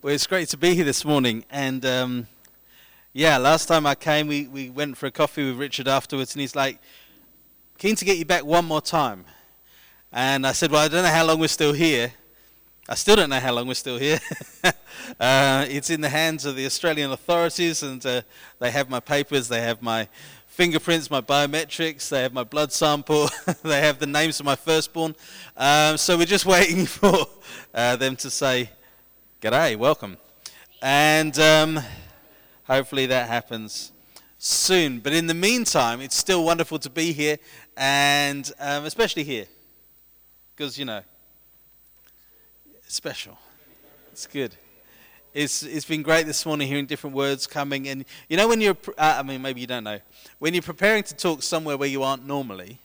Well, it's great to be here this morning. And um, yeah, last time I came, we, we went for a coffee with Richard afterwards, and he's like, keen to get you back one more time. And I said, Well, I don't know how long we're still here. I still don't know how long we're still here. uh, it's in the hands of the Australian authorities, and uh, they have my papers, they have my fingerprints, my biometrics, they have my blood sample, they have the names of my firstborn. Um, so we're just waiting for uh, them to say, G'day, welcome. And um, hopefully that happens soon. But in the meantime, it's still wonderful to be here, and um, especially here, because, you know, it's special. It's good. It's, it's been great this morning hearing different words coming. And you know, when you're, uh, I mean, maybe you don't know, when you're preparing to talk somewhere where you aren't normally,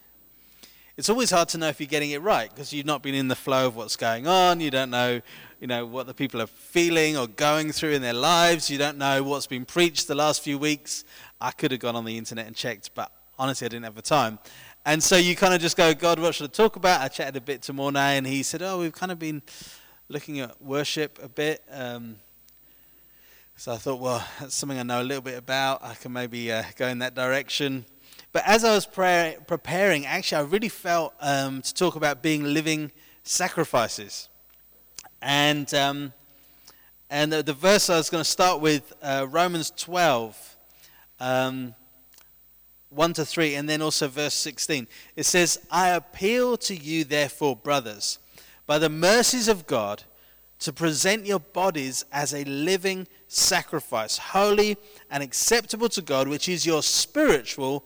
it's always hard to know if you're getting it right because you've not been in the flow of what's going on. You don't know you know, what the people are feeling or going through in their lives. You don't know what's been preached the last few weeks. I could have gone on the internet and checked, but honestly, I didn't have the time. And so you kind of just go, God, what should I talk about? I chatted a bit to Mornay, and he said, Oh, we've kind of been looking at worship a bit. Um, so I thought, well, that's something I know a little bit about. I can maybe uh, go in that direction. But as I was pray- preparing, actually, I really felt um, to talk about being living sacrifices. And, um, and the, the, verse I was going to start with, uh, Romans 12, um, 1 to 3, and then also verse 16. It says, I appeal to you, therefore, brothers, by the mercies of God, to present your bodies as a living sacrifice, holy and acceptable to God, which is your spiritual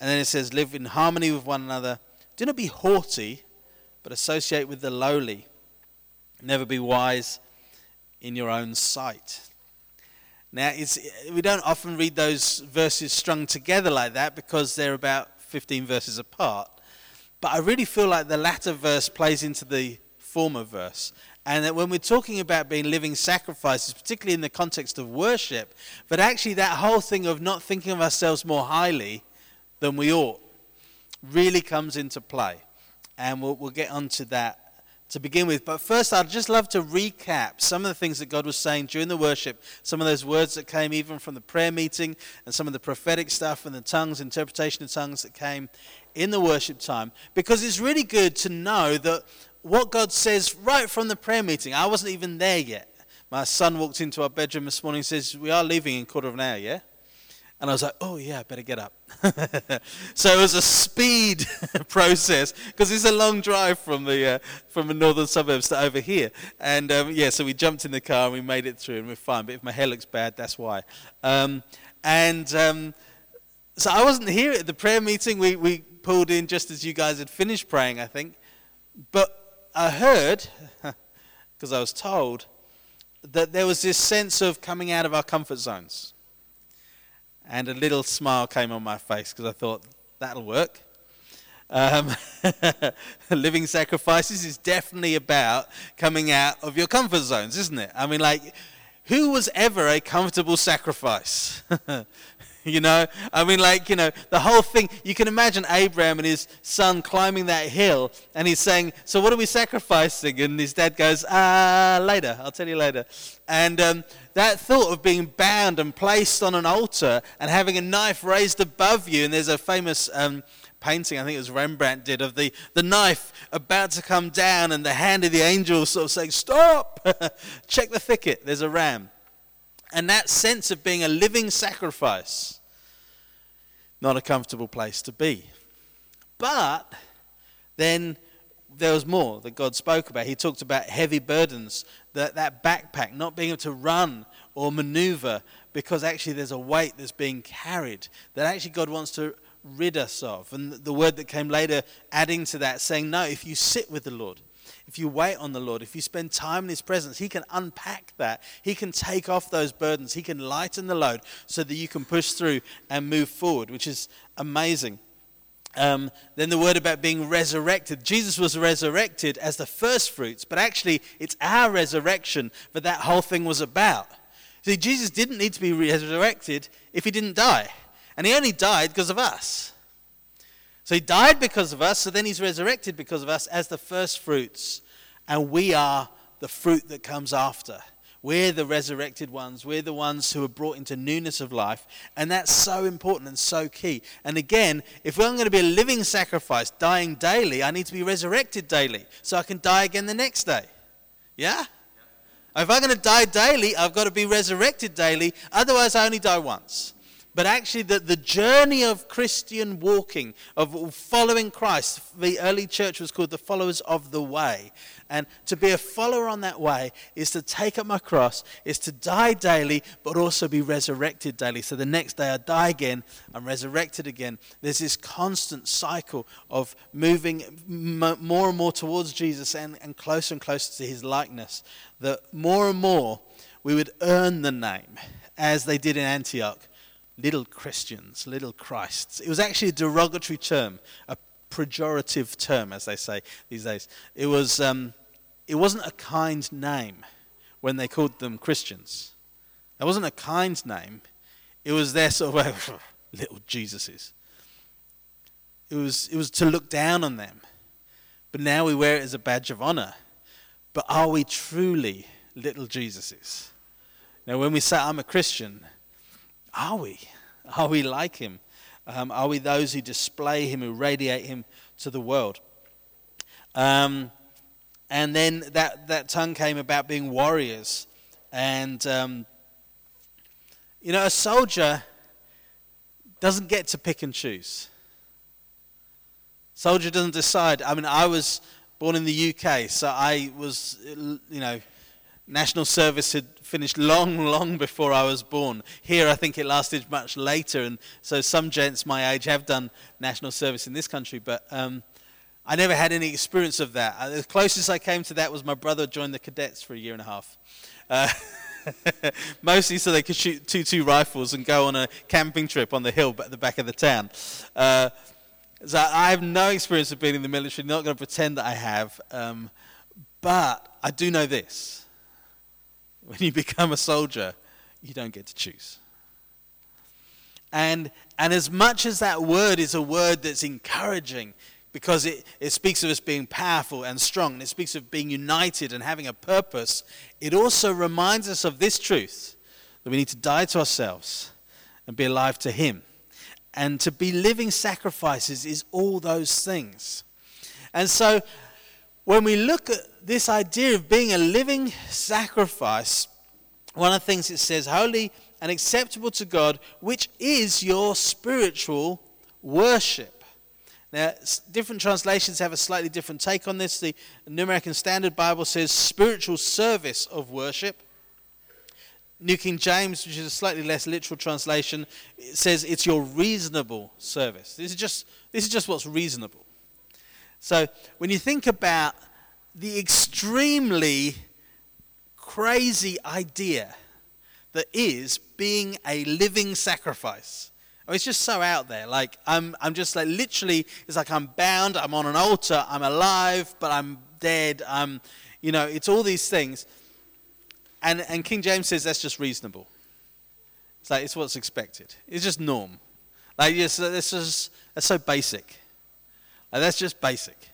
And then it says, live in harmony with one another. Do not be haughty, but associate with the lowly. Never be wise in your own sight. Now, we don't often read those verses strung together like that because they're about 15 verses apart. But I really feel like the latter verse plays into the former verse. And that when we're talking about being living sacrifices, particularly in the context of worship, but actually that whole thing of not thinking of ourselves more highly than we ought really comes into play. And we'll, we'll get onto that to begin with. But first, I'd just love to recap some of the things that God was saying during the worship, some of those words that came even from the prayer meeting, and some of the prophetic stuff and the tongues, interpretation of tongues that came in the worship time. Because it's really good to know that what God says right from the prayer meeting, I wasn't even there yet. My son walked into our bedroom this morning and says, We are leaving in a quarter of an hour, yeah? And I was like, oh, yeah, better get up. so it was a speed process because it's a long drive from the, uh, from the northern suburbs to over here. And um, yeah, so we jumped in the car and we made it through and we're fine. But if my hair looks bad, that's why. Um, and um, so I wasn't here at the prayer meeting. We, we pulled in just as you guys had finished praying, I think. But I heard, because I was told, that there was this sense of coming out of our comfort zones and a little smile came on my face because I thought, that'll work. Um, living sacrifices is definitely about coming out of your comfort zones, isn't it? I mean, like, who was ever a comfortable sacrifice? you know, I mean, like, you know, the whole thing. You can imagine Abraham and his son climbing that hill, and he's saying, So, what are we sacrificing? And his dad goes, Ah, later, I'll tell you later. And um, that thought of being bound and placed on an altar and having a knife raised above you, and there's a famous. Um, painting, I think it was Rembrandt did, of the, the knife about to come down and the hand of the angel sort of saying, Stop! Check the thicket, there's a ram. And that sense of being a living sacrifice, not a comfortable place to be. But then there was more that God spoke about. He talked about heavy burdens, that, that backpack, not being able to run or maneuver because actually there's a weight that's being carried that actually God wants to rid us of. And the word that came later adding to that, saying, No, if you sit with the Lord, if you wait on the Lord, if you spend time in His presence, He can unpack that. He can take off those burdens. He can lighten the load so that you can push through and move forward, which is amazing. Um, then the word about being resurrected. Jesus was resurrected as the first fruits, but actually it's our resurrection that that whole thing was about. See, Jesus didn't need to be resurrected if he didn't die. And he only died because of us. So he died because of us, so then he's resurrected because of us as the first fruits. And we are the fruit that comes after. We're the resurrected ones. We're the ones who are brought into newness of life. And that's so important and so key. And again, if I'm going to be a living sacrifice, dying daily, I need to be resurrected daily so I can die again the next day. Yeah? If I'm going to die daily, I've got to be resurrected daily. Otherwise, I only die once but actually the, the journey of Christian walking, of following Christ. The early church was called the followers of the way. And to be a follower on that way is to take up my cross, is to die daily, but also be resurrected daily. So the next day I die again, I'm resurrected again. There's this constant cycle of moving more and more towards Jesus and, and closer and closer to his likeness. That more and more we would earn the name as they did in Antioch little Christians, little Christs. It was actually a derogatory term, a pejorative term, as they say these days. It, was, um, it wasn't a kind name when they called them Christians. It wasn't a kind name. It was their sort of little Jesuses. It was, it was to look down on them. But now we wear it as a badge of honor. But are we truly little Jesuses? Now, when we say I'm a Christian, are we? Are we like him? Um, are we those who display him, who radiate him to the world? Um, and then that, that tongue came about being warriors. And, um, you know, a soldier doesn't get to pick and choose. Soldier doesn't decide. I mean, I was born in the UK, so I was, you know, national service had finished long, long before I was born. Here, I think it lasted much later, and so some gents my age have done national service in this country, but um, I never had any experience of that. Uh, the closest I came to that was my brother joined the cadets for a year and a half. Uh, mostly so they could shoot two two rifles and go on a camping trip on the hill at the back of the town. Uh, so I have no experience of being in the military. Not going to pretend that I have, um, but I do know this when you become a soldier, you don't get to choose. And, and as much as that word is a word that's encouraging, because it, it speaks of us being powerful and strong, and it speaks of being united and having a purpose, it also reminds us of this truth that we need to die to ourselves and be alive to Him. And to be living sacrifices is all those things. And so when we look at this idea of being a living sacrifice, one of the things it says, holy and acceptable to God, which is your spiritual worship. Now, different translations have a slightly different take on this. The New American Standard Bible says spiritual service of worship. New King James, which is a slightly less literal translation, says it's your reasonable service. This is just, this is just what's reasonable. So when you think about the extremely crazy idea that is being a living sacrifice. I mean, it's just so out there. Like I'm, I'm just like literally. It's like I'm bound. I'm on an altar. I'm alive, but I'm dead. I'm, you know, it's all these things. And and King James says that's just reasonable. It's like it's what's expected. It's just norm. Like yes, this is that's so basic. Uh, that's just basic.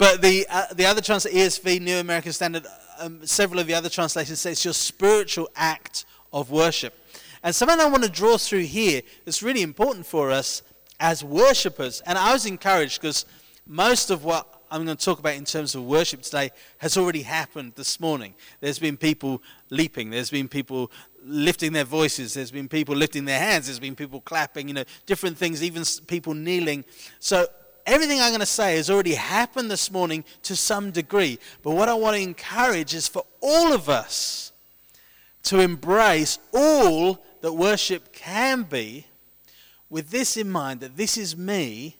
But the, uh, the other translation, ESV, New American Standard, um, several of the other translations say it's your spiritual act of worship. And something I want to draw through here that's really important for us as worshippers. And I was encouraged because most of what I'm going to talk about in terms of worship today has already happened this morning. There's been people leaping, there's been people lifting their voices, there's been people lifting their hands, there's been people clapping, you know, different things, even people kneeling. So everything I'm going to say has already happened this morning to some degree. But what I want to encourage is for all of us to embrace all that worship can be with this in mind that this is me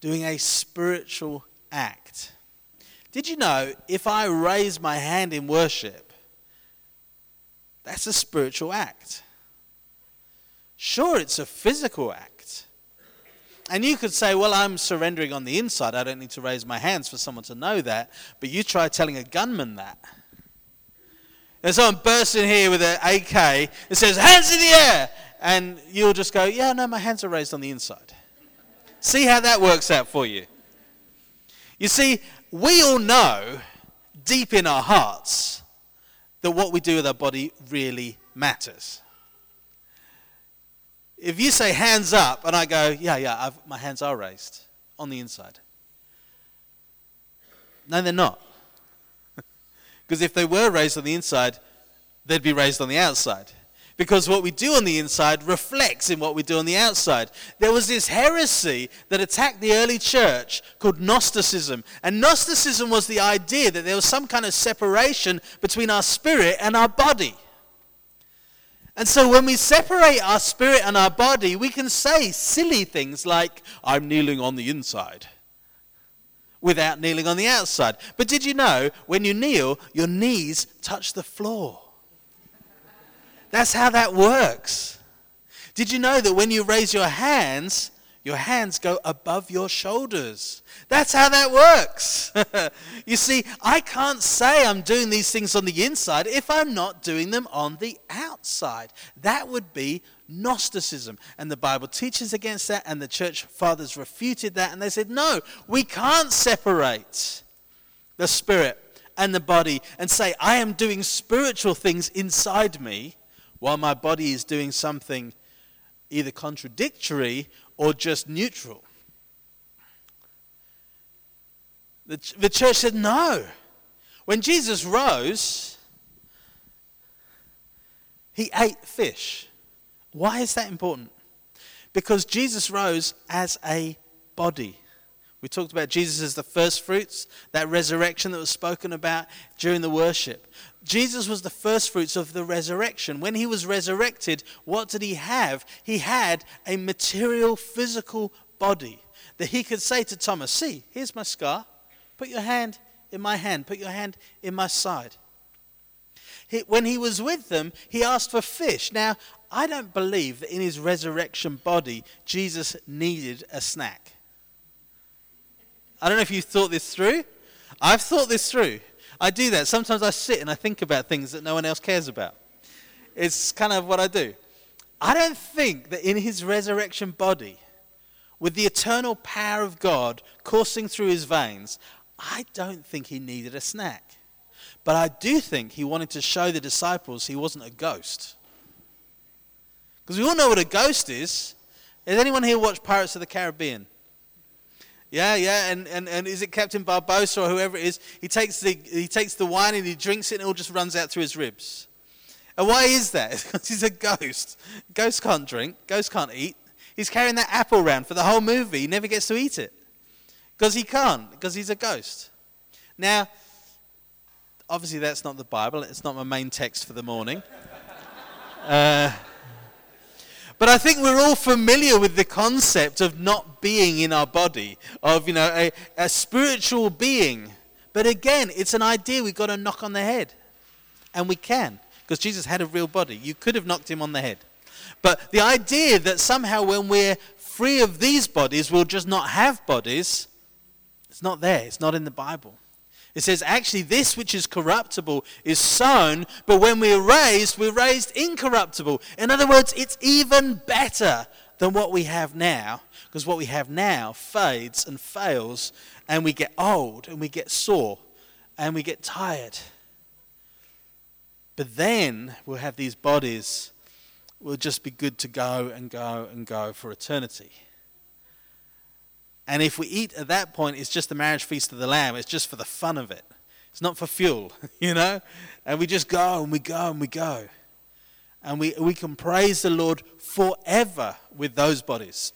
doing a spiritual act. Did you know if I raise my hand in worship, that's a spiritual act? Sure, it's a physical act. And you could say, well, I'm surrendering on the inside. I don't need to raise my hands for someone to know that. But you try telling a gunman that. And someone bursts in here with an AK and says, hands in the air. And you'll just go, yeah, no, my hands are raised on the inside. See how that works out for you. You see, we all know deep in our hearts that what we do with our body really matters. If you say hands up and I go, yeah, yeah, I've, my hands are raised on the inside. No, they're not. because if they were raised on the inside, they'd be raised on the outside because what we do on the inside reflects in what we do on the outside. There was this heresy that attacked the early church called Gnosticism. And Gnosticism was the idea that there was some kind of separation between our spirit and our body. And so when we separate our spirit and our body, we can say silly things like, I'm kneeling on the inside without kneeling on the outside. But did you know when you kneel, your knees touch the floor? That's how that works. Did you know that when you raise your hands, your hands go above your shoulders? That's how that works. you see, I can't say I'm doing these things on the inside if I'm not doing them on the outside. That would be Gnosticism. And the Bible teaches against that, and the church fathers refuted that, and they said, no, we can't separate the spirit and the body and say, I am doing spiritual things inside me while my body is doing something either contradictory or just neutral. The, the church said no. When Jesus rose, he ate fish. Why is that important? Because Jesus rose as a body. We talked about Jesus as the first fruits, that resurrection that was spoken about during the worship. Jesus was the first fruits of the resurrection. When he was resurrected, what did he have? He had a material, physical body that he could say to Thomas, See, here's my scar. Put your hand in my hand, put your hand in my side. He, when he was with them, he asked for fish. Now, I don't believe that in his resurrection body, Jesus needed a snack. I don't know if you've thought this through. I've thought this through. I do that. Sometimes I sit and I think about things that no one else cares about. It's kind of what I do. I don't think that in his resurrection body, with the eternal power of God coursing through his veins, I don't think he needed a snack. But I do think he wanted to show the disciples he wasn't a ghost. Because we all know what a ghost is. Has anyone here watched Pirates of the Caribbean? Yeah, yeah, and, and, and is it Captain Barbossa or whoever it is? He takes, the, he takes the wine and he drinks it and it all just runs out through his ribs. And why is that? because he's a ghost. Ghosts can't drink, ghosts can't eat. He's carrying that apple around for the whole movie. He never gets to eat it. Because he can't, because he's a ghost. Now, obviously that's not the Bible. It's not my main text for the morning. Uh, but I think we're all familiar with the concept of not being in our body, of, you know, a, a spiritual being. But again, it's an idea we've got to knock on the head. And we can, because Jesus had a real body. You could have knocked him on the head. But the idea that somehow when we're free of these bodies, we'll just not have bodies, it's not there. It's not in the Bible. It says, actually, this which is corruptible is sown, but when we're raised, we're raised incorruptible. In other words, it's even better than what we have now, because what we have now fades and fails, and we get old, and we get sore, and we get tired. But then we'll have these bodies, we'll just be good to go and go and go for eternity. And if we eat at that point, it's just the marriage feast of the Lamb. It's just for the fun of it. It's not for fuel, you know? And we just go and we go and we go. And we, we can praise the Lord forever with those bodies.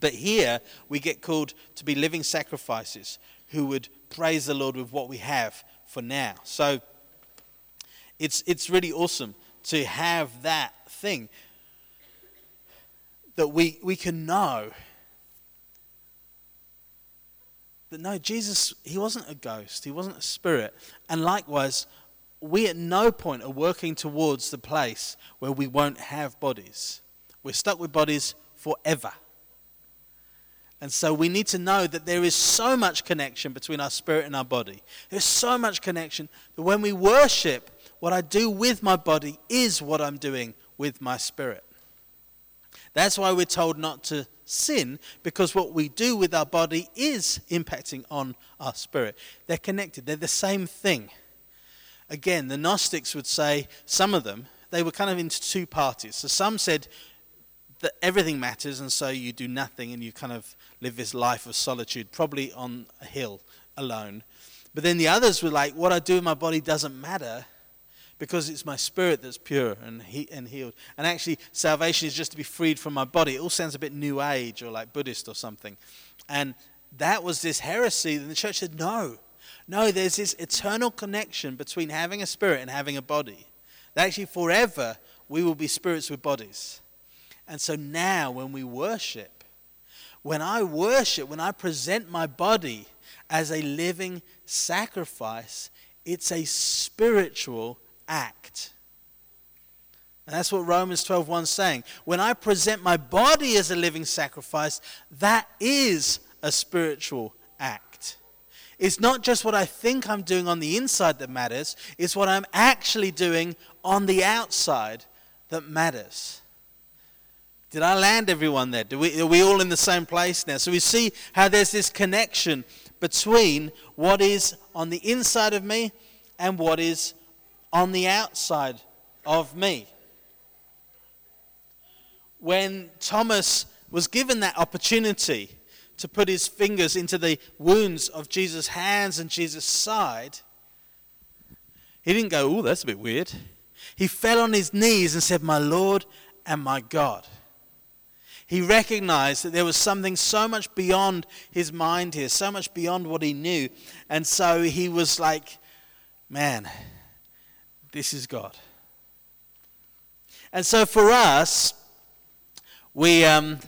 But here we get called to be living sacrifices who would praise the Lord with what we have for now. So it's, it's really awesome to have that thing that we, we can know that no, Jesus, he wasn't a ghost, he wasn't a spirit. And likewise, we at no point are working towards the place where we won't have bodies. We're stuck with bodies forever. And so we need to know that there is so much connection between our spirit and our body. There's so much connection that when we worship, what I do with my body is what I'm doing with my spirit. That's why we're told not to sin, because what we do with our body is impacting on our spirit. They're connected, they're the same thing. Again, the Gnostics would say, some of them, they were kind of into two parties. So some said that everything matters, and so you do nothing and you kind of live this life of solitude, probably on a hill alone. But then the others were like, what I do with my body doesn't matter because it's my spirit that's pure and, he, and healed. And actually, salvation is just to be freed from my body. It all sounds a bit New Age or like Buddhist or something. And that was this heresy. And the church said, no, no, there's this eternal connection between having a spirit and having a body. That actually, forever, we will be spirits with bodies. And so now, when we worship, when I worship, when I present my body as a living sacrifice, it's a spiritual act. And that's what Romans 12:1 is saying. When I present my body as a living sacrifice, that is a spiritual act. It's not just what I think I'm doing on the inside that matters, it's what I'm actually doing on the outside that matters. Did I land everyone there? We, are we all in the same place now? So we see how there's this connection between what is on the inside of me and what is on the outside of me. When Thomas was given that opportunity to put his fingers into the wounds of Jesus' hands and Jesus' side, he didn't go, Oh, that's a bit weird. He fell on his knees and said, My Lord and my God. He recognized that there was something so much beyond his mind here, so much beyond what he knew. And so he was like, man, this is God. And so for us, we, um,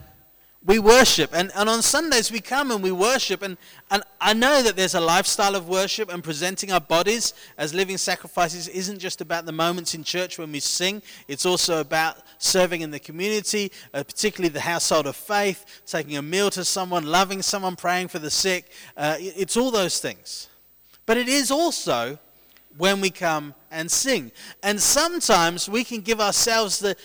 we worship. And, and on Sundays, we come and we worship. And, and I know that there's a lifestyle of worship, and presenting our bodies as living sacrifices isn't just about the moments in church when we sing, it's also about serving in the community, uh, particularly the household of faith, taking a meal to someone, loving someone, praying for the sick. Uh, it's all those things. But it is also when we come and sing. And sometimes we can give ourselves the,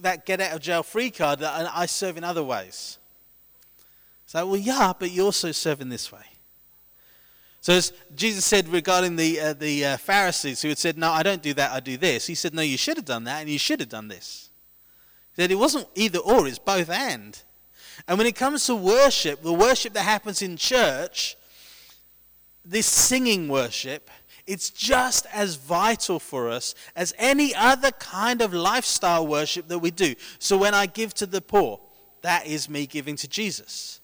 that get out of jail free card that I serve in other ways. So, well, yeah, but you also serve in this way. So, as Jesus said regarding the, uh, the uh, Pharisees who had said, No, I don't do that, I do this, he said, No, you should have done that and you should have done this. He said it wasn't either or, it's both and. And when it comes to worship, the worship that happens in church, this singing worship, it's just as vital for us as any other kind of lifestyle worship that we do. So when I give to the poor, that is me giving to Jesus.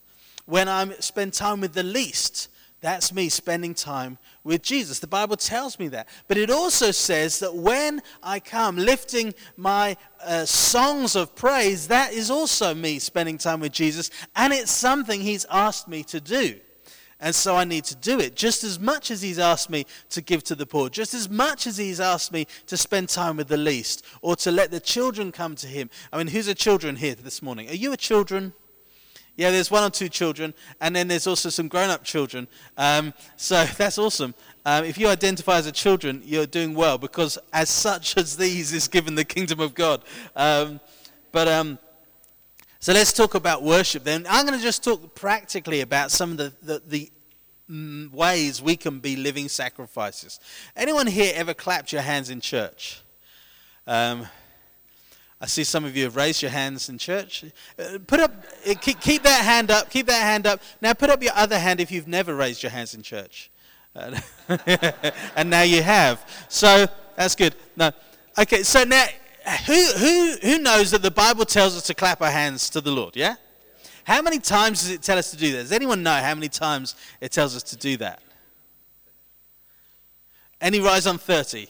When I spend time with the least, that's me spending time with Jesus. The Bible tells me that. But it also says that when I come lifting my uh, songs of praise, that is also me spending time with Jesus. And it's something He's asked me to do. And so I need to do it just as much as he's asked me to give to the poor, just as much as he's asked me to spend time with the least, or to let the children come to him. I mean, who's a children here this morning? Are you a children? Yeah, there's one or two children, and then there's also some grown up children. Um, so that's awesome. Um, if you identify as a children, you're doing well because as such as these is given the kingdom of God. Um, but um, so let's talk about worship then. I'm going to just talk practically about some of the, the, the mm, ways we can be living sacrifices. Anyone here ever clapped your hands in church? Um, I see some of you have raised your hands in church. Uh, put up, uh, keep, that hand up. Keep that hand up. Now put up your other hand if you've never raised your hands in church. Uh, and now you have. So that's good. No, okay. So now who, who, who knows that the Bible tells us to clap our hands to the Lord? Yeah? How many times does it tell us to do that? Does anyone know how many times it tells us to do that? Any rise on 30?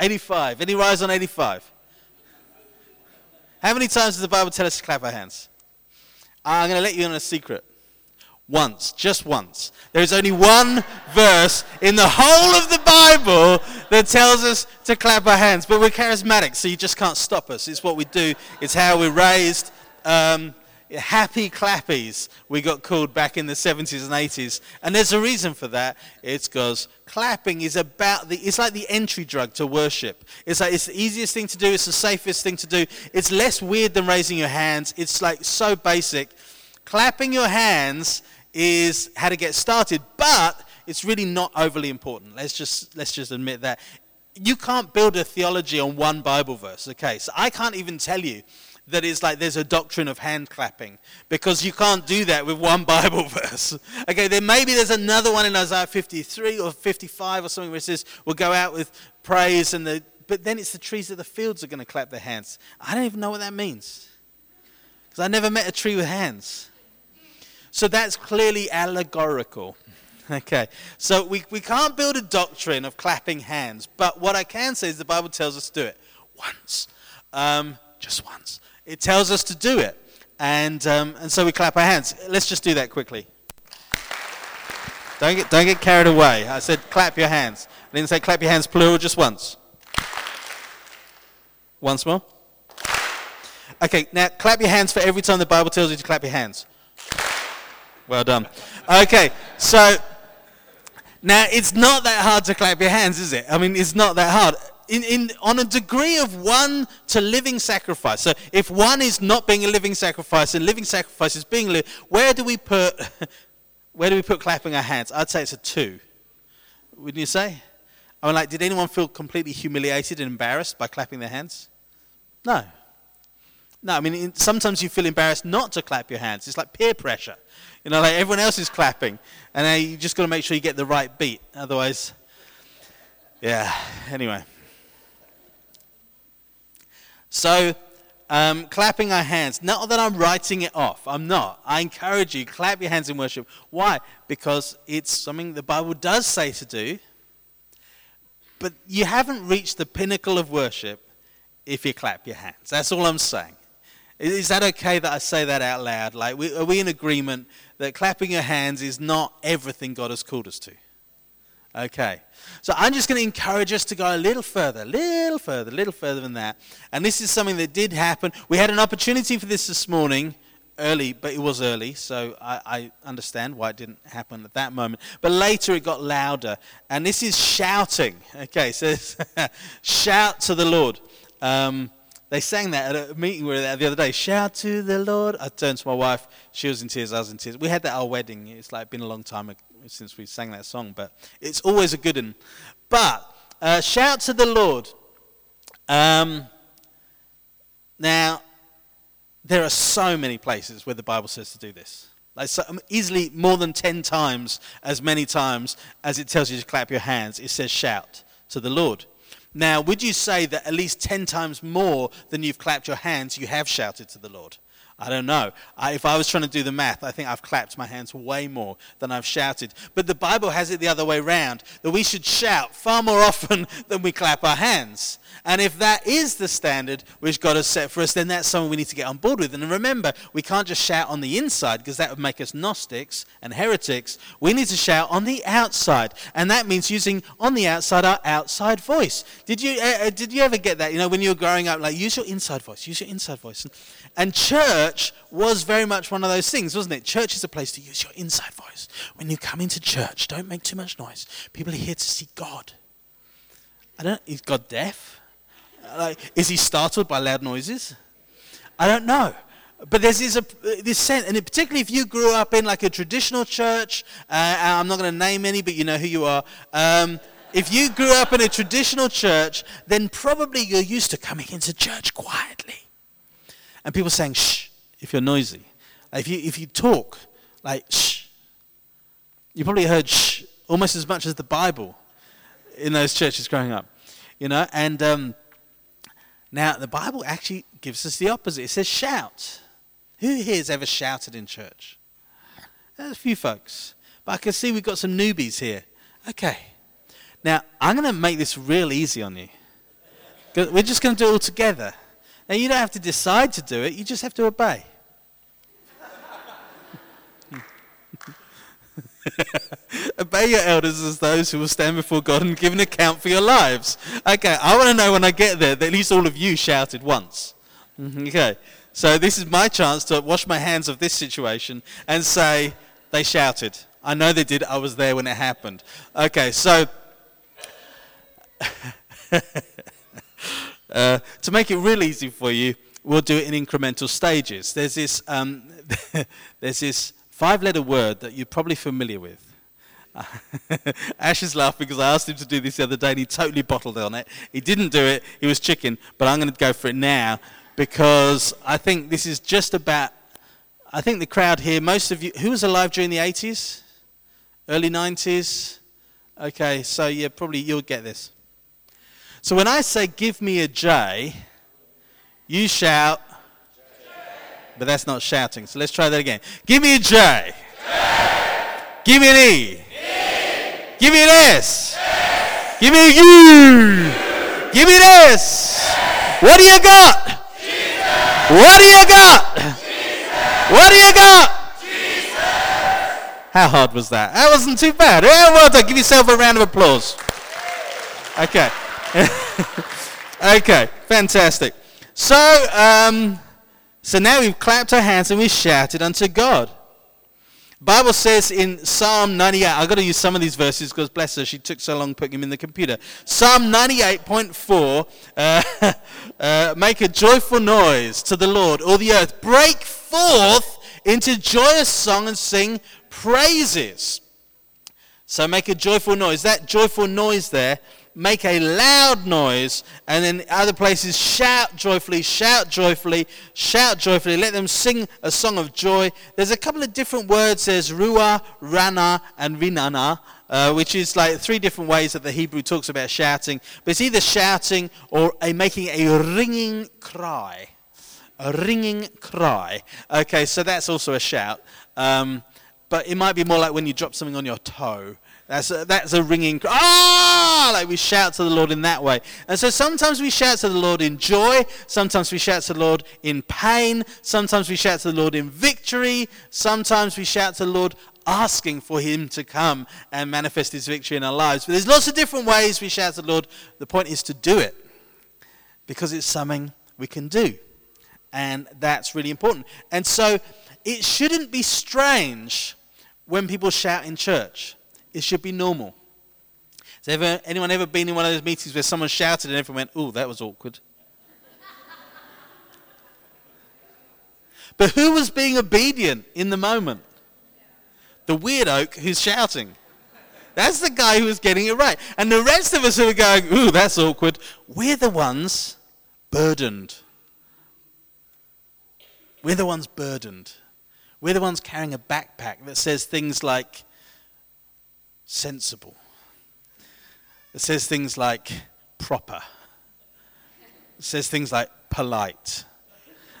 85. Any rise on 85? How many times does the Bible tell us to clap our hands? I'm going to let you in on a secret. Once, just once. There is only one verse in the whole of the Bible that tells us to clap our hands. But we're charismatic, so you just can't stop us. It's what we do, it's how we're raised. Um, happy clappies, we got called back in the 70s and 80s. And there's a reason for that. It's because clapping is about the, it's like the entry drug to worship. It's like, it's the easiest thing to do, it's the safest thing to do. It's less weird than raising your hands. It's like so basic. Clapping your hands is how to get started, but it's really not overly important. Let's just, let's just admit that. You can't build a theology on one Bible verse, okay? So I can't even tell you that is like there's a doctrine of hand clapping because you can't do that with one Bible verse. Okay, then maybe there's another one in Isaiah 53 or 55 or something where it says we'll go out with praise and the but then it's the trees of the fields are going to clap their hands. I don't even know what that means because I never met a tree with hands. So that's clearly allegorical. Okay, so we, we can't build a doctrine of clapping hands, but what I can say is the Bible tells us to do it once, um, just once. It tells us to do it. And, um, and so we clap our hands. Let's just do that quickly. Don't get, don't get carried away. I said clap your hands. I didn't say clap your hands plural just once. Once more. Okay, now clap your hands for every time the Bible tells you to clap your hands. Well done. Okay, so now it's not that hard to clap your hands, is it? I mean, it's not that hard in, in, on a degree of one to living sacrifice. So if one is not being a living sacrifice and living sacrifice is being lived, where do we put where do we put clapping our hands? I'd say it's a two. Wouldn't you say? I mean, like, did anyone feel completely humiliated and embarrassed by clapping their hands? No. No, I mean, sometimes you feel embarrassed not to clap your hands. It's like peer pressure. You know, like everyone else is clapping, and uh, you just got to make sure you get the right beat. Otherwise, yeah. Anyway. So, um, clapping our hands. Not that I'm writing it off. I'm not. I encourage you, clap your hands in worship. Why? Because it's something the Bible does say to do. But you haven't reached the pinnacle of worship if you clap your hands. That's all I'm saying. Is that okay that I say that out loud? Like, are we in agreement that clapping your hands is not everything God has called us to? Okay. So I'm just going to encourage us to go a little further, a little further, a little further than that. And this is something that did happen. We had an opportunity for this this morning, early, but it was early, so I, I understand why it didn't happen at that moment. But later it got louder. And this is shouting. Okay, so shout to the Lord. Um, they sang that at a meeting we were at the other day. Shout to the Lord. I turned to my wife. She was in tears. I was in tears. We had that at our wedding. It's like been a long time since we sang that song, but it's always a good one. But uh, shout to the Lord. Um, now, there are so many places where the Bible says to do this. Like so, um, easily more than 10 times as many times as it tells you to clap your hands, it says shout to the Lord. Now, would you say that at least 10 times more than you've clapped your hands, you have shouted to the Lord? I don't know. I, if I was trying to do the math, I think I've clapped my hands way more than I've shouted. But the Bible has it the other way around that we should shout far more often than we clap our hands. And if that is the standard which God has set for us, then that's something we need to get on board with. And remember, we can't just shout on the inside because that would make us Gnostics and heretics. We need to shout on the outside. And that means using on the outside our outside voice. Did you, uh, did you ever get that? You know, when you were growing up, like, use your inside voice, use your inside voice. And church was very much one of those things, wasn't it? Church is a place to use your inside voice. When you come into church, don't make too much noise. People are here to see God. I don't. Is God deaf? Like, is he startled by loud noises? I don't know. But there's this, this sense, and particularly if you grew up in like a traditional church, uh, I'm not going to name any, but you know who you are. Um, if you grew up in a traditional church, then probably you're used to coming into church quietly and people saying shh if you're noisy. Like if you if you talk like shh, you probably heard shh almost as much as the Bible in those churches growing up, you know. And um, now the Bible actually gives us the opposite. It says shout. Who here has ever shouted in church? There's a few folks, but I can see we've got some newbies here. Okay. Now, I'm going to make this real easy on you. We're just going to do it all together. Now, you don't have to decide to do it, you just have to obey. Obey your elders as those who will stand before God and give an account for your lives. Okay, I want to know when I get there that at least all of you shouted once. Mm-hmm, okay, so this is my chance to wash my hands of this situation and say, they shouted. I know they did. I was there when it happened. Okay, so uh, to make it real easy for you, we'll do it in incremental stages. There's this, um, there's this five-letter word that you're probably familiar with. Ash is laughing because I asked him to do this the other day and he totally bottled on it. He didn't do it. He was chicken, but I'm going to go for it now because I think this is just about. I think the crowd here, most of you, who was alive during the 80s, early 90s? Okay, so yeah, probably you'll get this. So when I say give me a J, you shout, but that's not shouting. So let's try that again. Give me a J. J. Give me an E. e. Give me an S. S. Give me a U. Give me an S. What do you got? Jesus. What do you got? Jesus. What do you got? Jesus. How hard was that? That wasn't too bad. Well done. Give yourself a round of applause. Okay. okay, fantastic. So, um, so now we've clapped our hands and we've shouted unto God. Bible says in Psalm 98, I've got to use some of these verses because bless her, she took so long putting them in the computer. Psalm 98.4, uh, uh, make a joyful noise to the Lord, all the earth. Break forth into joyous song and sing praises. So make a joyful noise. That joyful noise there make a loud noise, and in other places, shout joyfully, shout joyfully, shout joyfully. Let them sing a song of joy. There's a couple of different words. There's ruah, rana, and rinana. Uh, which is like three different ways that the Hebrew talks about shouting. But it's either shouting or a, making a ringing cry. A ringing cry. Okay, so that's also a shout. Um, but it might be more like when you drop something on your toe. That's a, that's a ringing cry. Ah! Like we shout to the Lord in that way. And so sometimes we shout to the Lord in joy. Sometimes we shout to the Lord in pain. Sometimes we shout to the Lord in victory. Sometimes we shout to the Lord asking for Him to come and manifest His victory in our lives. But there's lots of different ways we shout to the Lord. The point is to do it because it's something we can do. And that's really important. And so it shouldn't be strange when people shout in church. It should be normal. Has ever, anyone ever been in one of those meetings where someone shouted and everyone went, oh, that was awkward? but who was being obedient in the moment? The weird oak who's shouting. That's the guy who was getting it right. And the rest of us who are going, ooh, that's awkward, we're the ones burdened. We're the ones burdened. We're the ones carrying a backpack that says things like, sensible. It says things like proper. It says things like polite.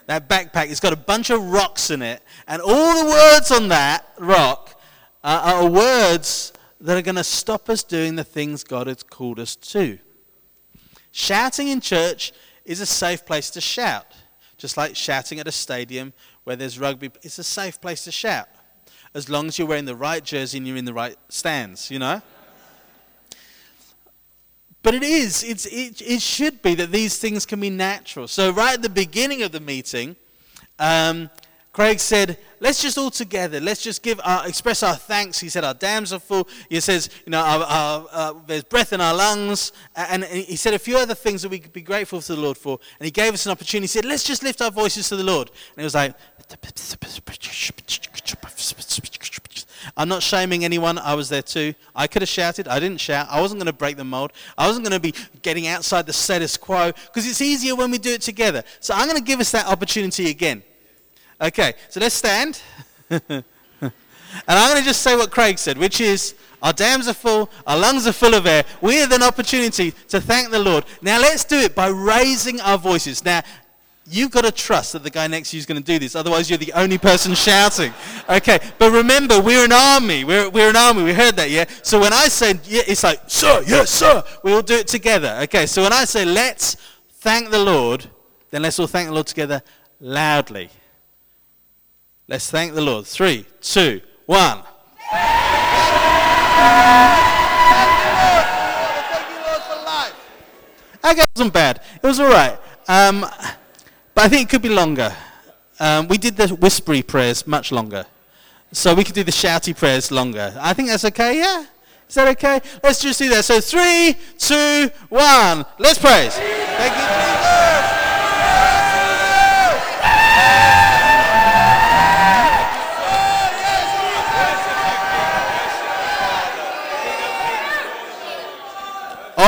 That backpack, it's got a bunch of rocks in it, and all the words on that rock are, are words that are going to stop us doing the things God has called us to. Shouting in church is a safe place to shout, just like shouting at a stadium where there's rugby. It's a safe place to shout as long as you're wearing the right jersey and you're in the right stands, you know? But it is, it's, it, it should be that these things can be natural. So, right at the beginning of the meeting, um, Craig said, let's just all together, let's just give our, express our thanks. He said, our dams are full. He says, you know, our, our, uh, there's breath in our lungs. And, and he said a few other things that we could be grateful to the Lord for. And he gave us an opportunity. He said, let's just lift our voices to the Lord. And it was like, I'm not shaming anyone. I was there too. I could have shouted. I didn't shout. I wasn't going to break the mold. I wasn't going to be getting outside the status quo because it's easier when we do it together. So I'm going to give us that opportunity again. Okay, so let's stand. and I'm going to just say what Craig said, which is our dams are full, our lungs are full of air. We have an opportunity to thank the Lord. Now let's do it by raising our voices. Now, You've got to trust that the guy next to you is going to do this. Otherwise, you're the only person shouting. Okay, but remember, we're an army. We're, we're an army. We heard that, yeah? So when I say, yeah, it's like, sir, yes, sir. We all do it together. Okay, so when I say, let's thank the Lord, then let's all thank the Lord together loudly. Let's thank the Lord. Three, two, one. Okay, it wasn't bad. It was all right. Um, but I think it could be longer. Um, we did the whispery prayers much longer. So we could do the shouty prayers longer. I think that's okay, yeah? Is that okay? Let's just do that. So three, two, one. Let's praise.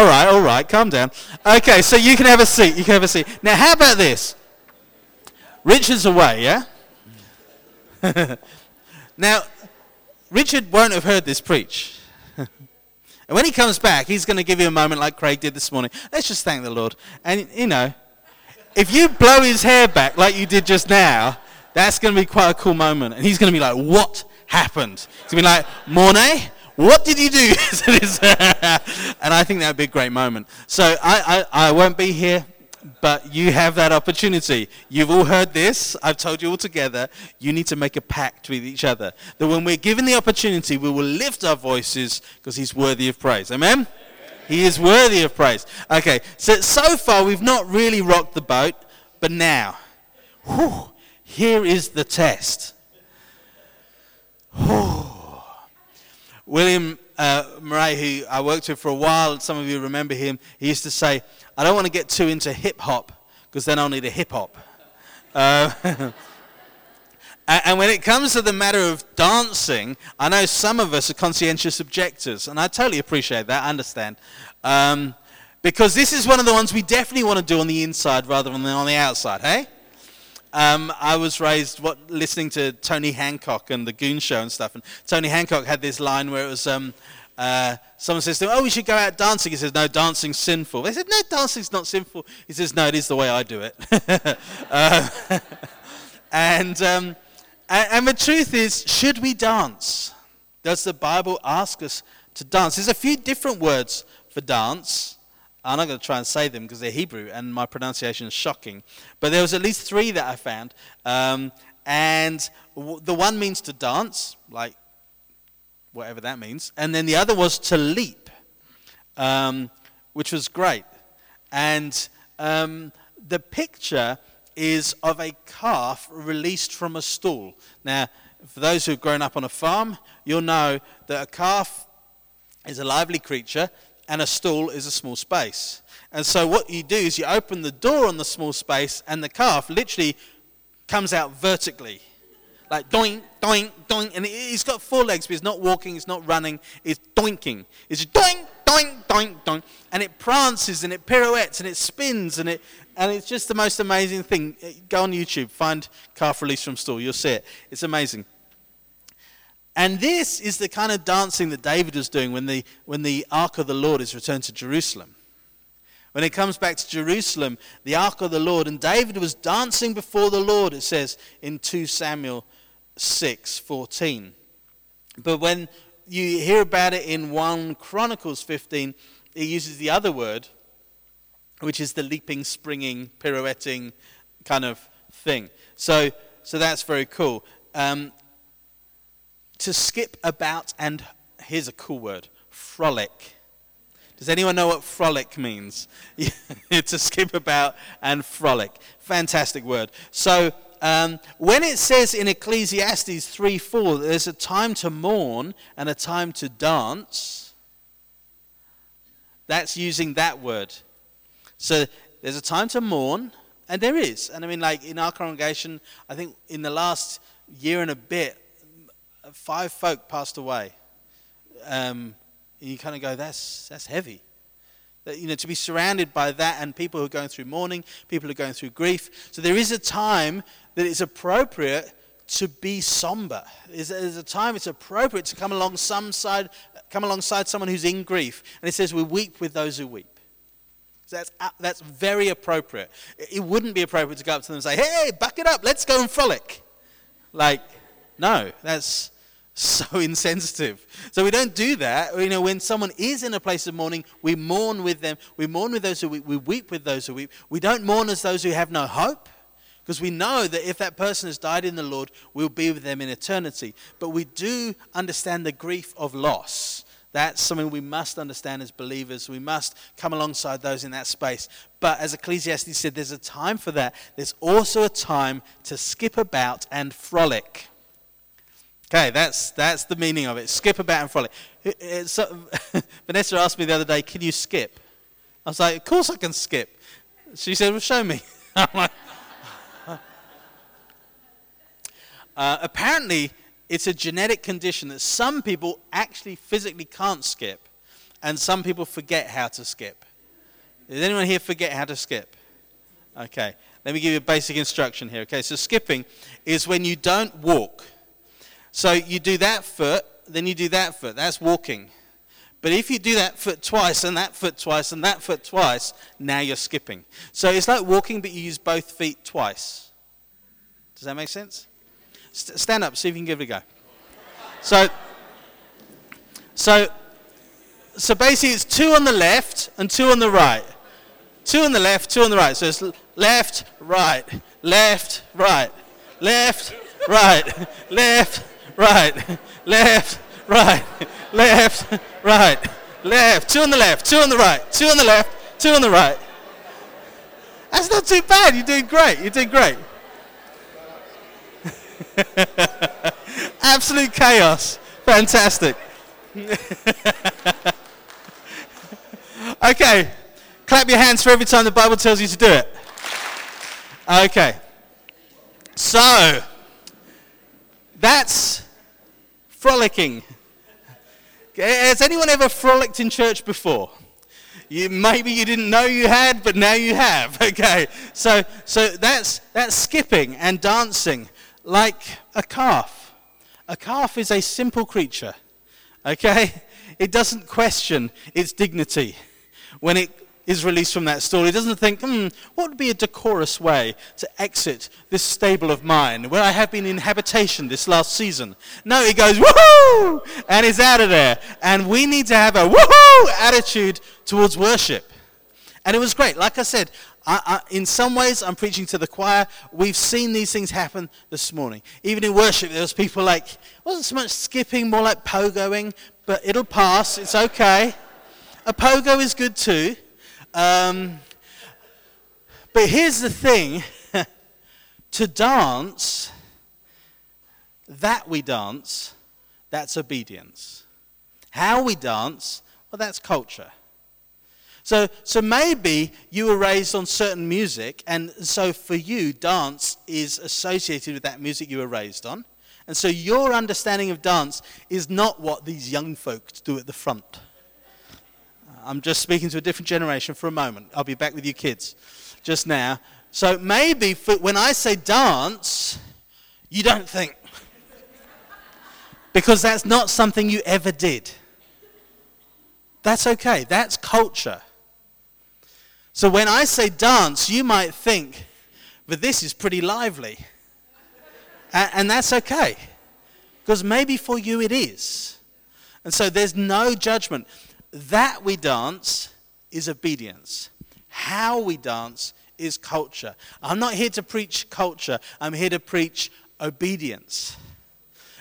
All right, all right, calm down. Okay, so you can have a seat. You can have a seat. Now, how about this? Richard's away, yeah? now, Richard won't have heard this preach. and when he comes back, he's going to give you a moment like Craig did this morning. Let's just thank the Lord. And, you know, if you blow his hair back like you did just now, that's going to be quite a cool moment. And he's going to be like, what happened? He's going to be like, Mornay, what did you do? and I think that would be a great moment. So I, I, I won't be here but you have that opportunity. You've all heard this. I've told you all together. You need to make a pact with each other that when we're given the opportunity, we will lift our voices because He's worthy of praise. Amen? He is worthy of praise. Okay, so so far we've not really rocked the boat, but now, whew, here is the test. Whew. William uh, Murray, who I worked with for a while, some of you remember him, he used to say, I don't want to get too into hip hop because then I'll need a hip hop. Uh, and when it comes to the matter of dancing, I know some of us are conscientious objectors, and I totally appreciate that, I understand. Um, because this is one of the ones we definitely want to do on the inside rather than on the outside, hey? Um, I was raised what, listening to Tony Hancock and the Goon Show and stuff. And Tony Hancock had this line where it was um, uh, someone says to him, Oh, we should go out dancing. He says, No, dancing's sinful. They said, No, dancing's not sinful. He says, No, it is the way I do it. uh, and, um, and, and the truth is, should we dance? Does the Bible ask us to dance? There's a few different words for dance. I'm not going to try and say them because they're Hebrew and my pronunciation is shocking. But there was at least three that I found. Um, and w- the one means to dance, like whatever that means. And then the other was to leap, um, which was great. And um, the picture is of a calf released from a stall. Now, for those who've grown up on a farm, you'll know that a calf is a lively creature and a stool is a small space. And so what you do is you open the door on the small space, and the calf literally comes out vertically. Like doink, doink, doink. And he's got four legs, but he's not walking, he's not running, he's doinking. It's doink, doink, doink, doink. And it prances and it pirouettes and it spins and it and it's just the most amazing thing. Go on YouTube, find calf release from stool, you'll see it. It's amazing. And this is the kind of dancing that David was doing when the, when the ark of the Lord is returned to Jerusalem. When it comes back to Jerusalem, the ark of the Lord, and David was dancing before the Lord, it says in 2 Samuel 6 14. But when you hear about it in 1 Chronicles 15, it uses the other word, which is the leaping, springing, pirouetting kind of thing. So, so that's very cool. Um, to skip about and here's a cool word frolic. Does anyone know what frolic means? to skip about and frolic. Fantastic word. So, um, when it says in Ecclesiastes 3 4 that there's a time to mourn and a time to dance, that's using that word. So, there's a time to mourn, and there is. And I mean, like in our congregation, I think in the last year and a bit, five folk passed away. Um, you kind of go, that's, that's heavy. That, you know, to be surrounded by that and people who are going through mourning, people who are going through grief. So there is a time that it's appropriate to be somber. There's a time it's appropriate to come along some side, come alongside someone who's in grief. And it says we weep with those who weep. So that's, that's very appropriate. It wouldn't be appropriate to go up to them and say, hey, back it up, let's go and frolic. Like, no, that's so insensitive. So we don't do that. You know, when someone is in a place of mourning, we mourn with them. We mourn with those who weep. We weep with those who weep. We don't mourn as those who have no hope. Because we know that if that person has died in the Lord, we'll be with them in eternity. But we do understand the grief of loss. That's something we must understand as believers. We must come alongside those in that space. But as Ecclesiastes said, there's a time for that. There's also a time to skip about and frolic. Okay, that's, that's the meaning of it. Skip about and frolic. So, Vanessa asked me the other day, Can you skip? I was like, Of course I can skip. She said, Well, show me. like, uh, apparently, it's a genetic condition that some people actually physically can't skip, and some people forget how to skip. Does anyone here forget how to skip? Okay, let me give you a basic instruction here. Okay, so skipping is when you don't walk. So you do that foot, then you do that foot. That's walking. But if you do that foot twice, and that foot twice, and that foot twice, now you're skipping. So it's like walking, but you use both feet twice. Does that make sense? St- stand up, see if you can give it a go. So, so, so basically, it's two on the left and two on the right. Two on the left, two on the right. So it's left, right, left, right, left, right, left, right, left, right, left, right, left. Two on the left, two on the right, two on the left, two on the right. That's not too bad. You're doing great. You're doing great. Absolute chaos. Fantastic. okay. Clap your hands for every time the Bible tells you to do it. Okay. So, that's frolicking. Eh, has anyone ever frolicked in church before? You, maybe you didn't know you had, but now you have. Okay, so so that's that's skipping and dancing like a calf. A calf is a simple creature, okay? It doesn't question its dignity when it is released from that stall. he doesn't think, hmm, what would be a decorous way to exit this stable of mine where I have been in habitation this last season? No, he goes, woohoo! And he's out of there. And we need to have a woohoo attitude towards worship. And it was great. Like I said, I, I, in some ways, I'm preaching to the choir. We've seen these things happen this morning. Even in worship, there was people like, wasn't so much skipping, more like pogoing, but it'll pass. It's okay. A pogo is good too. Um, but here's the thing to dance, that we dance, that's obedience. How we dance, well, that's culture. So, so maybe you were raised on certain music, and so for you, dance is associated with that music you were raised on. And so your understanding of dance is not what these young folks do at the front. I'm just speaking to a different generation for a moment. I'll be back with you kids just now. So maybe for, when I say dance, you don't think. Because that's not something you ever did. That's okay. That's culture. So when I say dance, you might think, but this is pretty lively. and, and that's okay. Because maybe for you it is. And so there's no judgment. That we dance is obedience. How we dance is culture. I'm not here to preach culture, I'm here to preach obedience.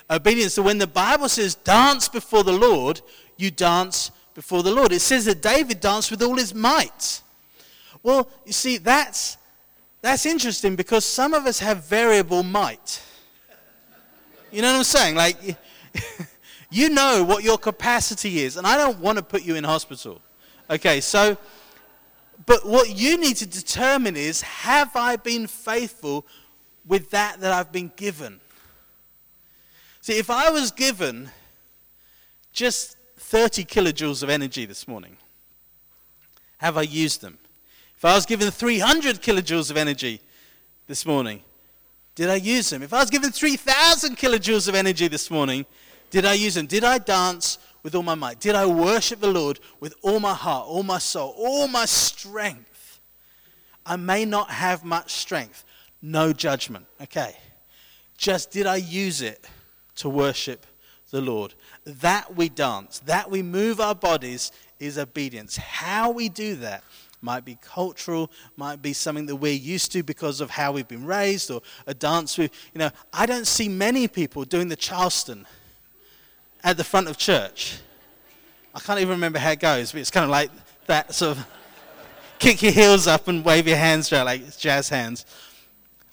Obedience. So when the Bible says dance before the Lord, you dance before the Lord. It says that David danced with all his might. Well, you see, that's, that's interesting because some of us have variable might. You know what I'm saying? Like, you know what your capacity is, and I don't want to put you in hospital. Okay, so, but what you need to determine is have I been faithful with that that I've been given? See, if I was given just 30 kilojoules of energy this morning, have I used them? If I was given 300 kilojoules of energy this morning, did I use them? If I was given 3,000 kilojoules of energy this morning, did I use them? Did I dance with all my might? Did I worship the Lord with all my heart, all my soul, all my strength? I may not have much strength. No judgment, okay? Just did I use it to worship the Lord? That we dance, that we move our bodies is obedience. How we do that might be cultural, might be something that we're used to because of how we've been raised, or a dance we, you know, I don't see many people doing the Charleston at the front of church. I can't even remember how it goes, but it's kind of like that sort of kick your heels up and wave your hands around like jazz hands.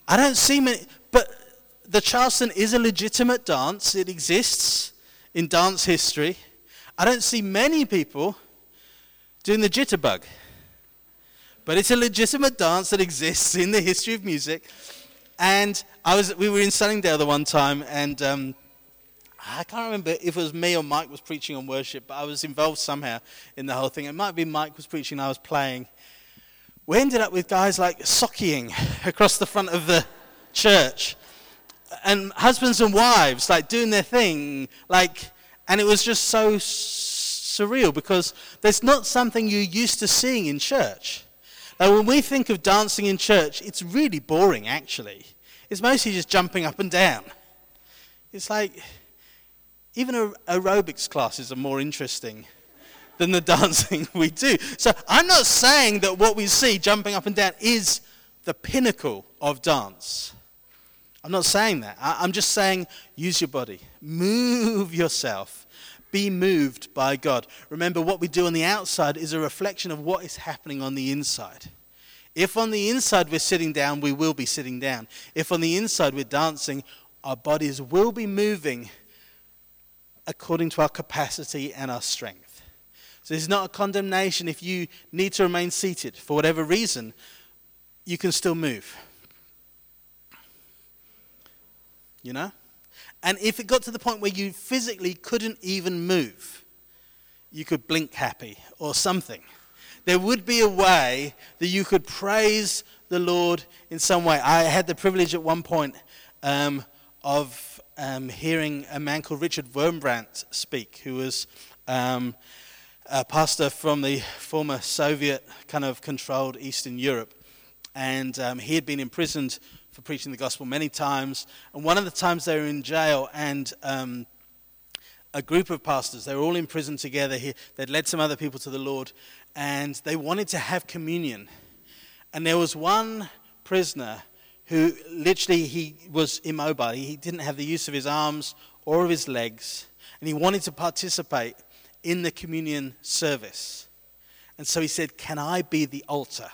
I don't see many, but the Charleston is a legitimate dance. It exists in dance history. I don't see many people doing the jitterbug. But it's a legitimate dance that exists in the history of music. And I was, we were in Sunningdale the one time, and um, I can't remember if it was me or Mike was preaching on worship, but I was involved somehow in the whole thing. It might be Mike was preaching, I was playing. We ended up with guys like sockeying across the front of the church, and husbands and wives like doing their thing, like, and it was just so surreal because there's not something you're used to seeing in church. Now, when we think of dancing in church, it's really boring actually. It's mostly just jumping up and down. It's like, even aerobics classes are more interesting than the dancing we do. So I'm not saying that what we see jumping up and down is the pinnacle of dance. I'm not saying that. I'm just saying use your body, move yourself, be moved by God. Remember, what we do on the outside is a reflection of what is happening on the inside. If on the inside we're sitting down, we will be sitting down. If on the inside we're dancing, our bodies will be moving according to our capacity and our strength. So it's not a condemnation if you need to remain seated for whatever reason, you can still move. You know? And if it got to the point where you physically couldn't even move, you could blink happy or something. There would be a way that you could praise the Lord in some way. I had the privilege at one point um, of um, hearing a man called Richard Wurmbrand speak, who was um, a pastor from the former Soviet kind of controlled Eastern Europe. And um, he had been imprisoned for preaching the gospel many times. And one of the times they were in jail, and um, a group of pastors, they were all in prison together. He, they'd led some other people to the Lord, and they wanted to have communion. And there was one prisoner who literally he was immobile. He didn't have the use of his arms or of his legs, and he wanted to participate in the communion service. And so he said, Can I be the altar?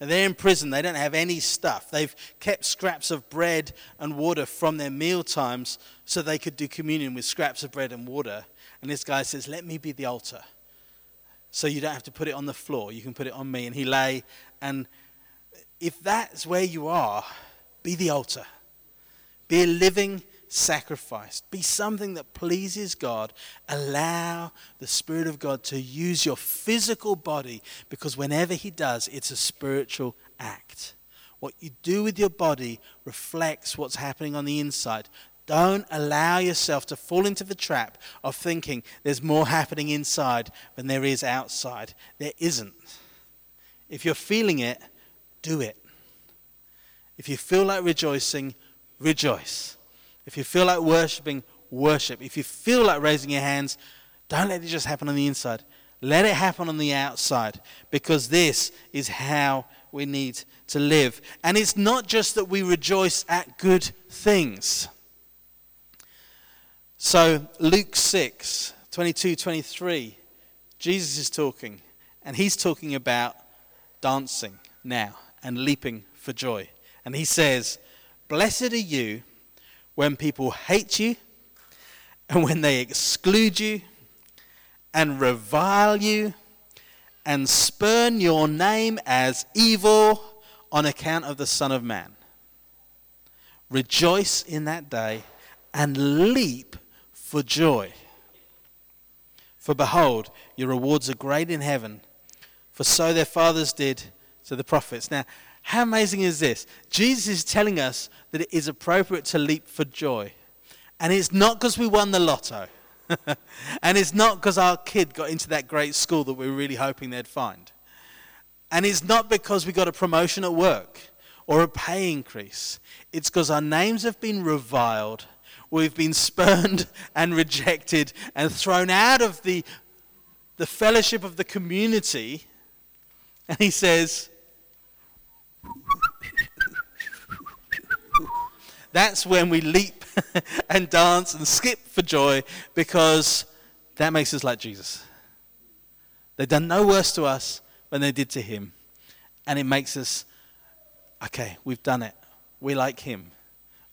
Now they're in prison, they don't have any stuff. They've kept scraps of bread and water from their meal times so they could do communion with scraps of bread and water. And this guy says, Let me be the altar. So you don't have to put it on the floor, you can put it on me. And he lay and if that's where you are, be the altar. Be a living sacrifice. Be something that pleases God. Allow the Spirit of God to use your physical body because whenever He does, it's a spiritual act. What you do with your body reflects what's happening on the inside. Don't allow yourself to fall into the trap of thinking there's more happening inside than there is outside. There isn't. If you're feeling it, do it. If you feel like rejoicing, rejoice. If you feel like worshiping, worship. If you feel like raising your hands, don't let it just happen on the inside. Let it happen on the outside because this is how we need to live. And it's not just that we rejoice at good things. So, Luke 6, 22, 23, Jesus is talking, and he's talking about dancing now and leaping for joy. And he says, Blessed are you when people hate you and when they exclude you and revile you and spurn your name as evil on account of the Son of Man. Rejoice in that day and leap for joy. For behold, your rewards are great in heaven, for so their fathers did to the prophets. Now, how amazing is this? Jesus is telling us that it is appropriate to leap for joy. And it's not because we won the lotto. and it's not because our kid got into that great school that we are really hoping they'd find. And it's not because we got a promotion at work or a pay increase. It's because our names have been reviled, we've been spurned and rejected and thrown out of the, the fellowship of the community. And he says, That's when we leap and dance and skip for joy because that makes us like Jesus. They've done no worse to us than they did to him. And it makes us, okay, we've done it. We're like him.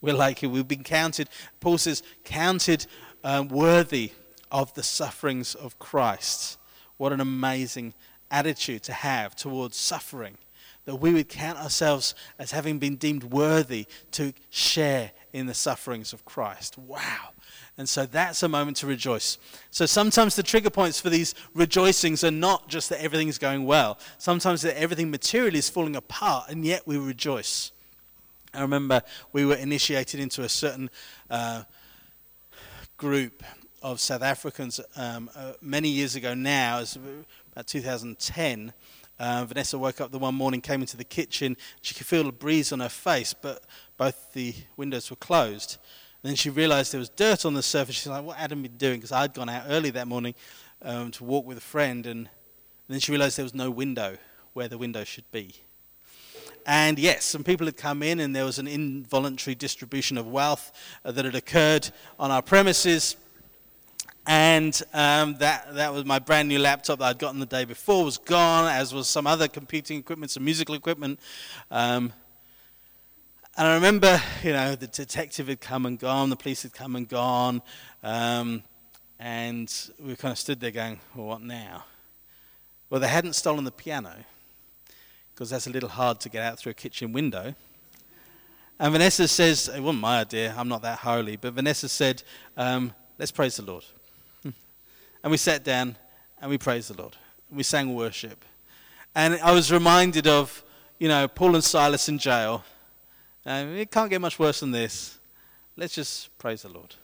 We're like him. We've been counted, Paul says, counted um, worthy of the sufferings of Christ. What an amazing attitude to have towards suffering. That we would count ourselves as having been deemed worthy to share in the sufferings of Christ. Wow. And so that's a moment to rejoice. So sometimes the trigger points for these rejoicings are not just that everything's going well, sometimes that everything materially is falling apart, and yet we rejoice. I remember we were initiated into a certain uh, group of South Africans um, uh, many years ago now, about 2010. Uh, Vanessa woke up the one morning, came into the kitchen. She could feel a breeze on her face, but both the windows were closed. And then she realized there was dirt on the surface. She's like, What had Adam been doing? Because I'd gone out early that morning um, to walk with a friend. And, and then she realized there was no window where the window should be. And yes, some people had come in, and there was an involuntary distribution of wealth uh, that had occurred on our premises. And um, that, that was my brand new laptop that I'd gotten the day before was gone, as was some other computing equipment, some musical equipment. Um, and I remember, you know, the detective had come and gone, the police had come and gone, um, and we kind of stood there going, well, what now? Well, they hadn't stolen the piano, because that's a little hard to get out through a kitchen window. And Vanessa says, it wasn't my idea, I'm not that holy, but Vanessa said, um, let's praise the Lord. And we sat down and we praised the Lord. We sang worship. And I was reminded of, you know, Paul and Silas in jail um, it can't get much worse than this. Let's just praise the Lord.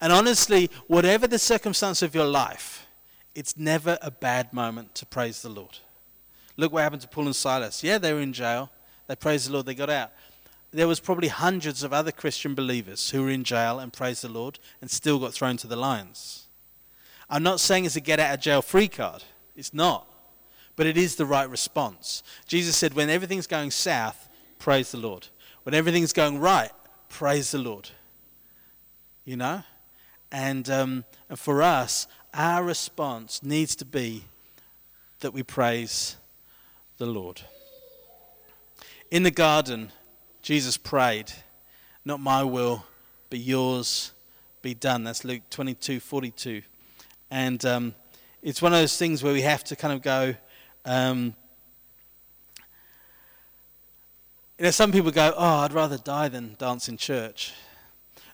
And honestly, whatever the circumstance of your life, it's never a bad moment to praise the Lord. Look what happened to Paul and Silas. Yeah, they were in jail. They praised the Lord. They got out. There was probably hundreds of other Christian believers who were in jail and praised the Lord and still got thrown to the lions. I'm not saying it's a get out of jail free card. It's not. But it is the right response. Jesus said, when everything's going south, praise the Lord. When everything's going right, praise the Lord. You know? And, um, and for us, our response needs to be that we praise the Lord. In the garden, Jesus prayed, Not my will, but yours be done. That's Luke 22 42. And um, it's one of those things where we have to kind of go, um, You know, some people go, oh, I'd rather die than dance in church.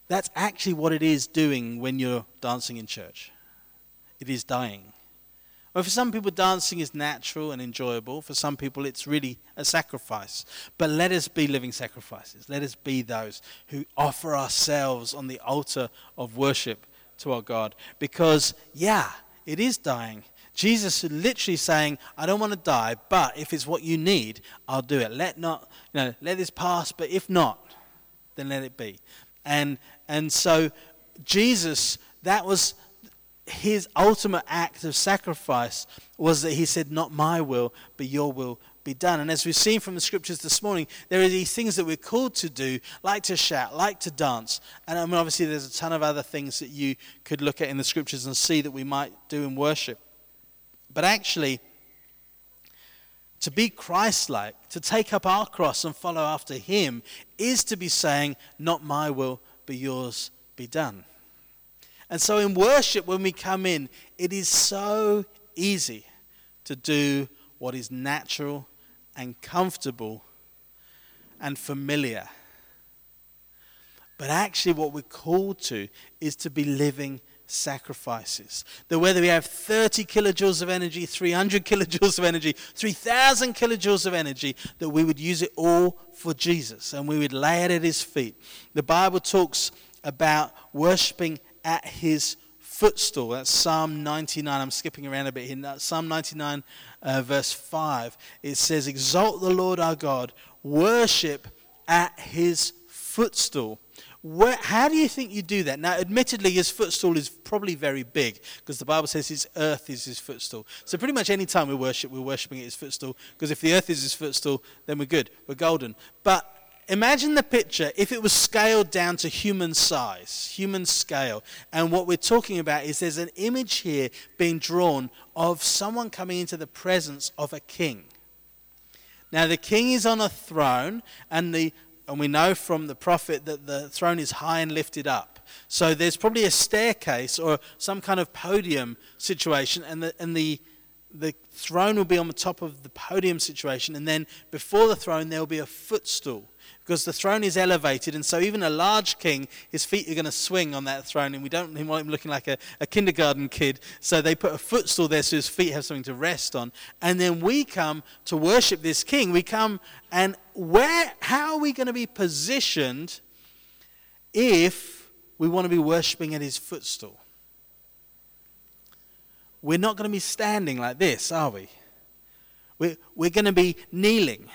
That's actually what it is doing when you're dancing in church. It is dying. Well, for some people, dancing is natural and enjoyable. For some people, it's really a sacrifice. But let us be living sacrifices. Let us be those who offer ourselves on the altar of worship to our God. Because, yeah, it is dying. Jesus is literally saying, I don't want to die, but if it's what you need, I'll do it. Let not, you know, let this pass, but if not, then let it be. And and so Jesus, that was his ultimate act of sacrifice was that he said, Not my will, but your will be done. And as we've seen from the scriptures this morning, there are these things that we're called to do, like to shout, like to dance. And I mean, obviously, there's a ton of other things that you could look at in the scriptures and see that we might do in worship. But actually, to be Christ like, to take up our cross and follow after Him, is to be saying, Not my will, but yours be done. And so in worship, when we come in, it is so easy to do what is natural and comfortable and familiar. But actually, what we're called to is to be living sacrifices. That whether we have 30 kilojoules of energy, 300 kilojoules of energy, 3,000 kilojoules of energy, that we would use it all for Jesus and we would lay it at his feet. The Bible talks about worshiping at his footstool. That's Psalm 99. I'm skipping around a bit here. Psalm 99, uh, verse 5. It says, Exalt the Lord our God, worship at his footstool. Where, how do you think you do that? Now, admittedly, his footstool is probably very big because the Bible says his earth is his footstool. So, pretty much any time we worship, we're worshiping at his footstool because if the earth is his footstool, then we're good. We're golden. But imagine the picture if it was scaled down to human size, human scale. And what we're talking about is there's an image here being drawn of someone coming into the presence of a king. Now, the king is on a throne, and, the, and we know from the prophet that the throne is high and lifted up. So there's probably a staircase or some kind of podium situation, and the, and the, the throne will be on the top of the podium situation, and then before the throne, there will be a footstool because the throne is elevated, and so even a large king, his feet are going to swing on that throne, and we don't want him looking like a, a, kindergarten kid. So they put a footstool there so his feet have something to rest on. And then we come to worship this king. We come, and where, how are we going to be positioned if we want to be worshiping at his footstool? We're not going to be standing like this, are we? We're, we're going to be kneeling.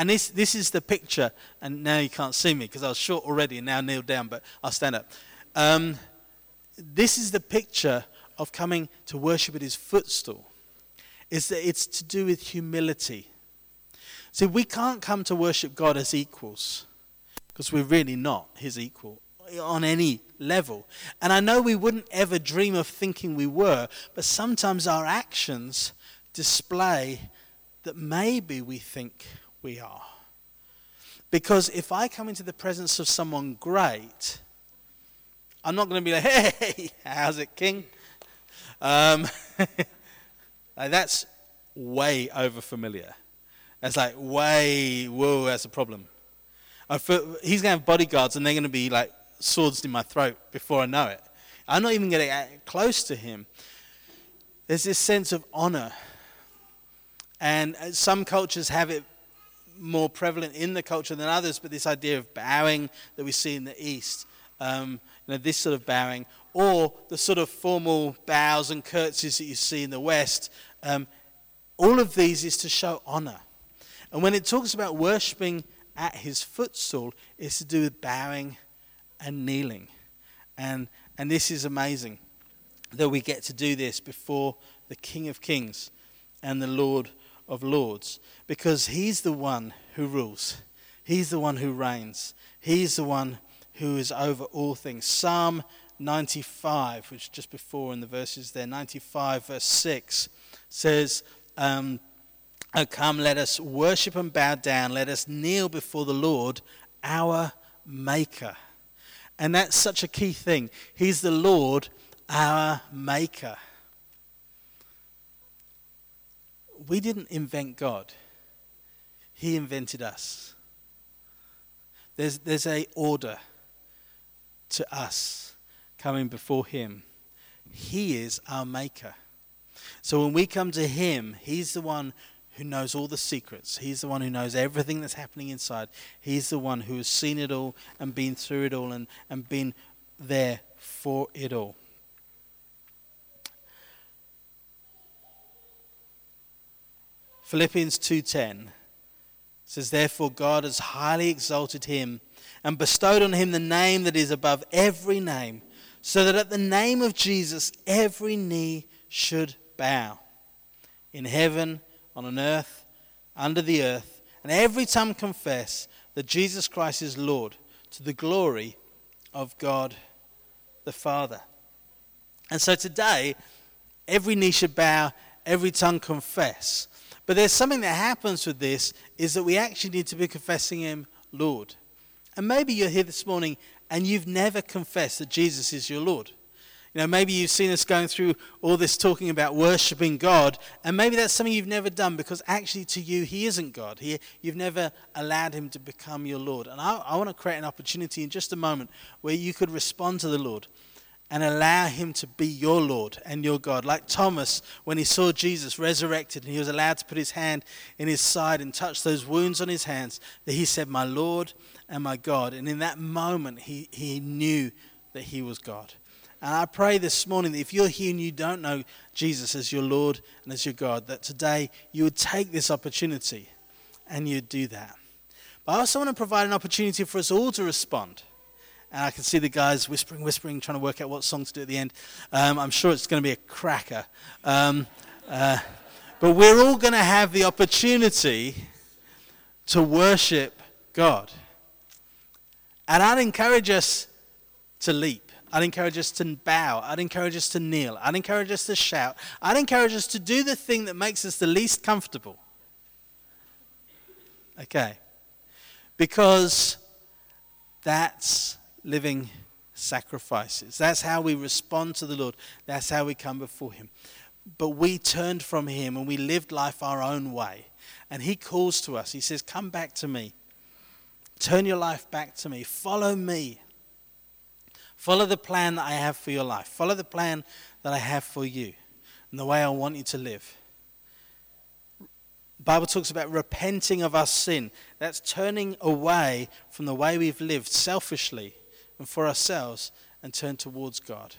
And this, this is the picture, and now you can't see me because I was short already and now kneel down, but I'll stand up. Um, this is the picture of coming to worship at his footstool. Is that it's to do with humility. See, we can't come to worship God as equals because we're really not his equal on any level. And I know we wouldn't ever dream of thinking we were, but sometimes our actions display that maybe we think we are. Because if I come into the presence of someone great, I'm not going to be like, hey, how's it, King? Um, that's way over familiar. That's like way, whoa, that's a problem. He's going to have bodyguards and they're going to be like swords in my throat before I know it. I'm not even going to get close to him. There's this sense of honor. And some cultures have it more prevalent in the culture than others, but this idea of bowing that we see in the East, um, you know, this sort of bowing, or the sort of formal bows and curtsies that you see in the West, um, all of these is to show honor. And when it talks about worshipping at his footstool, it's to do with bowing and kneeling. And, and this is amazing that we get to do this before the King of Kings and the Lord of Lords because He's the one who rules, He's the one who reigns, He's the one who is over all things. Psalm 95, which just before in the verses there, 95 verse 6 says, um, Oh, come, let us worship and bow down. Let us kneel before the Lord, our Maker. And that's such a key thing. He's the Lord, our Maker. We didn't invent God. He invented us. There's, there's a order to us coming before him. He is our maker. So when we come to him, he's the one who knows all the secrets. He's the one who knows everything that's happening inside. He's the one who has seen it all and been through it all and, and been there for it all. Philippians 2:10 says therefore God has highly exalted him and bestowed on him the name that is above every name so that at the name of Jesus every knee should bow in heaven on an earth under the earth and every tongue confess that Jesus Christ is Lord to the glory of God the Father. And so today every knee should bow every tongue confess but there's something that happens with this is that we actually need to be confessing Him Lord. And maybe you're here this morning and you've never confessed that Jesus is your Lord. You know, maybe you've seen us going through all this talking about worshiping God, and maybe that's something you've never done because actually to you, He isn't God. He, you've never allowed Him to become your Lord. And I, I want to create an opportunity in just a moment where you could respond to the Lord and allow him to be your Lord and your God. Like Thomas, when he saw Jesus resurrected and he was allowed to put his hand in his side and touch those wounds on his hands, that he said, My Lord and my God. And in that moment, he, he knew that he was God. And I pray this morning that if you're here and you don't know Jesus as your Lord and as your God, that today you would take this opportunity and you'd do that. But I also want to provide an opportunity for us all to respond. And I can see the guys whispering, whispering, trying to work out what song to do at the end. Um, I'm sure it's going to be a cracker. Um, uh, but we're all going to have the opportunity to worship God. And I'd encourage us to leap. I'd encourage us to bow. I'd encourage us to kneel. I'd encourage us to shout. I'd encourage us to do the thing that makes us the least comfortable. Okay. Because that's living sacrifices. That's how we respond to the Lord. That's how we come before Him. But we turned from Him and we lived life our own way. And He calls to us. He says, Come back to me. Turn your life back to me. Follow me. Follow the plan that I have for your life. Follow the plan that I have for you and the way I want you to live. Bible talks about repenting of our sin. That's turning away from the way we've lived selfishly and for ourselves and turn towards God.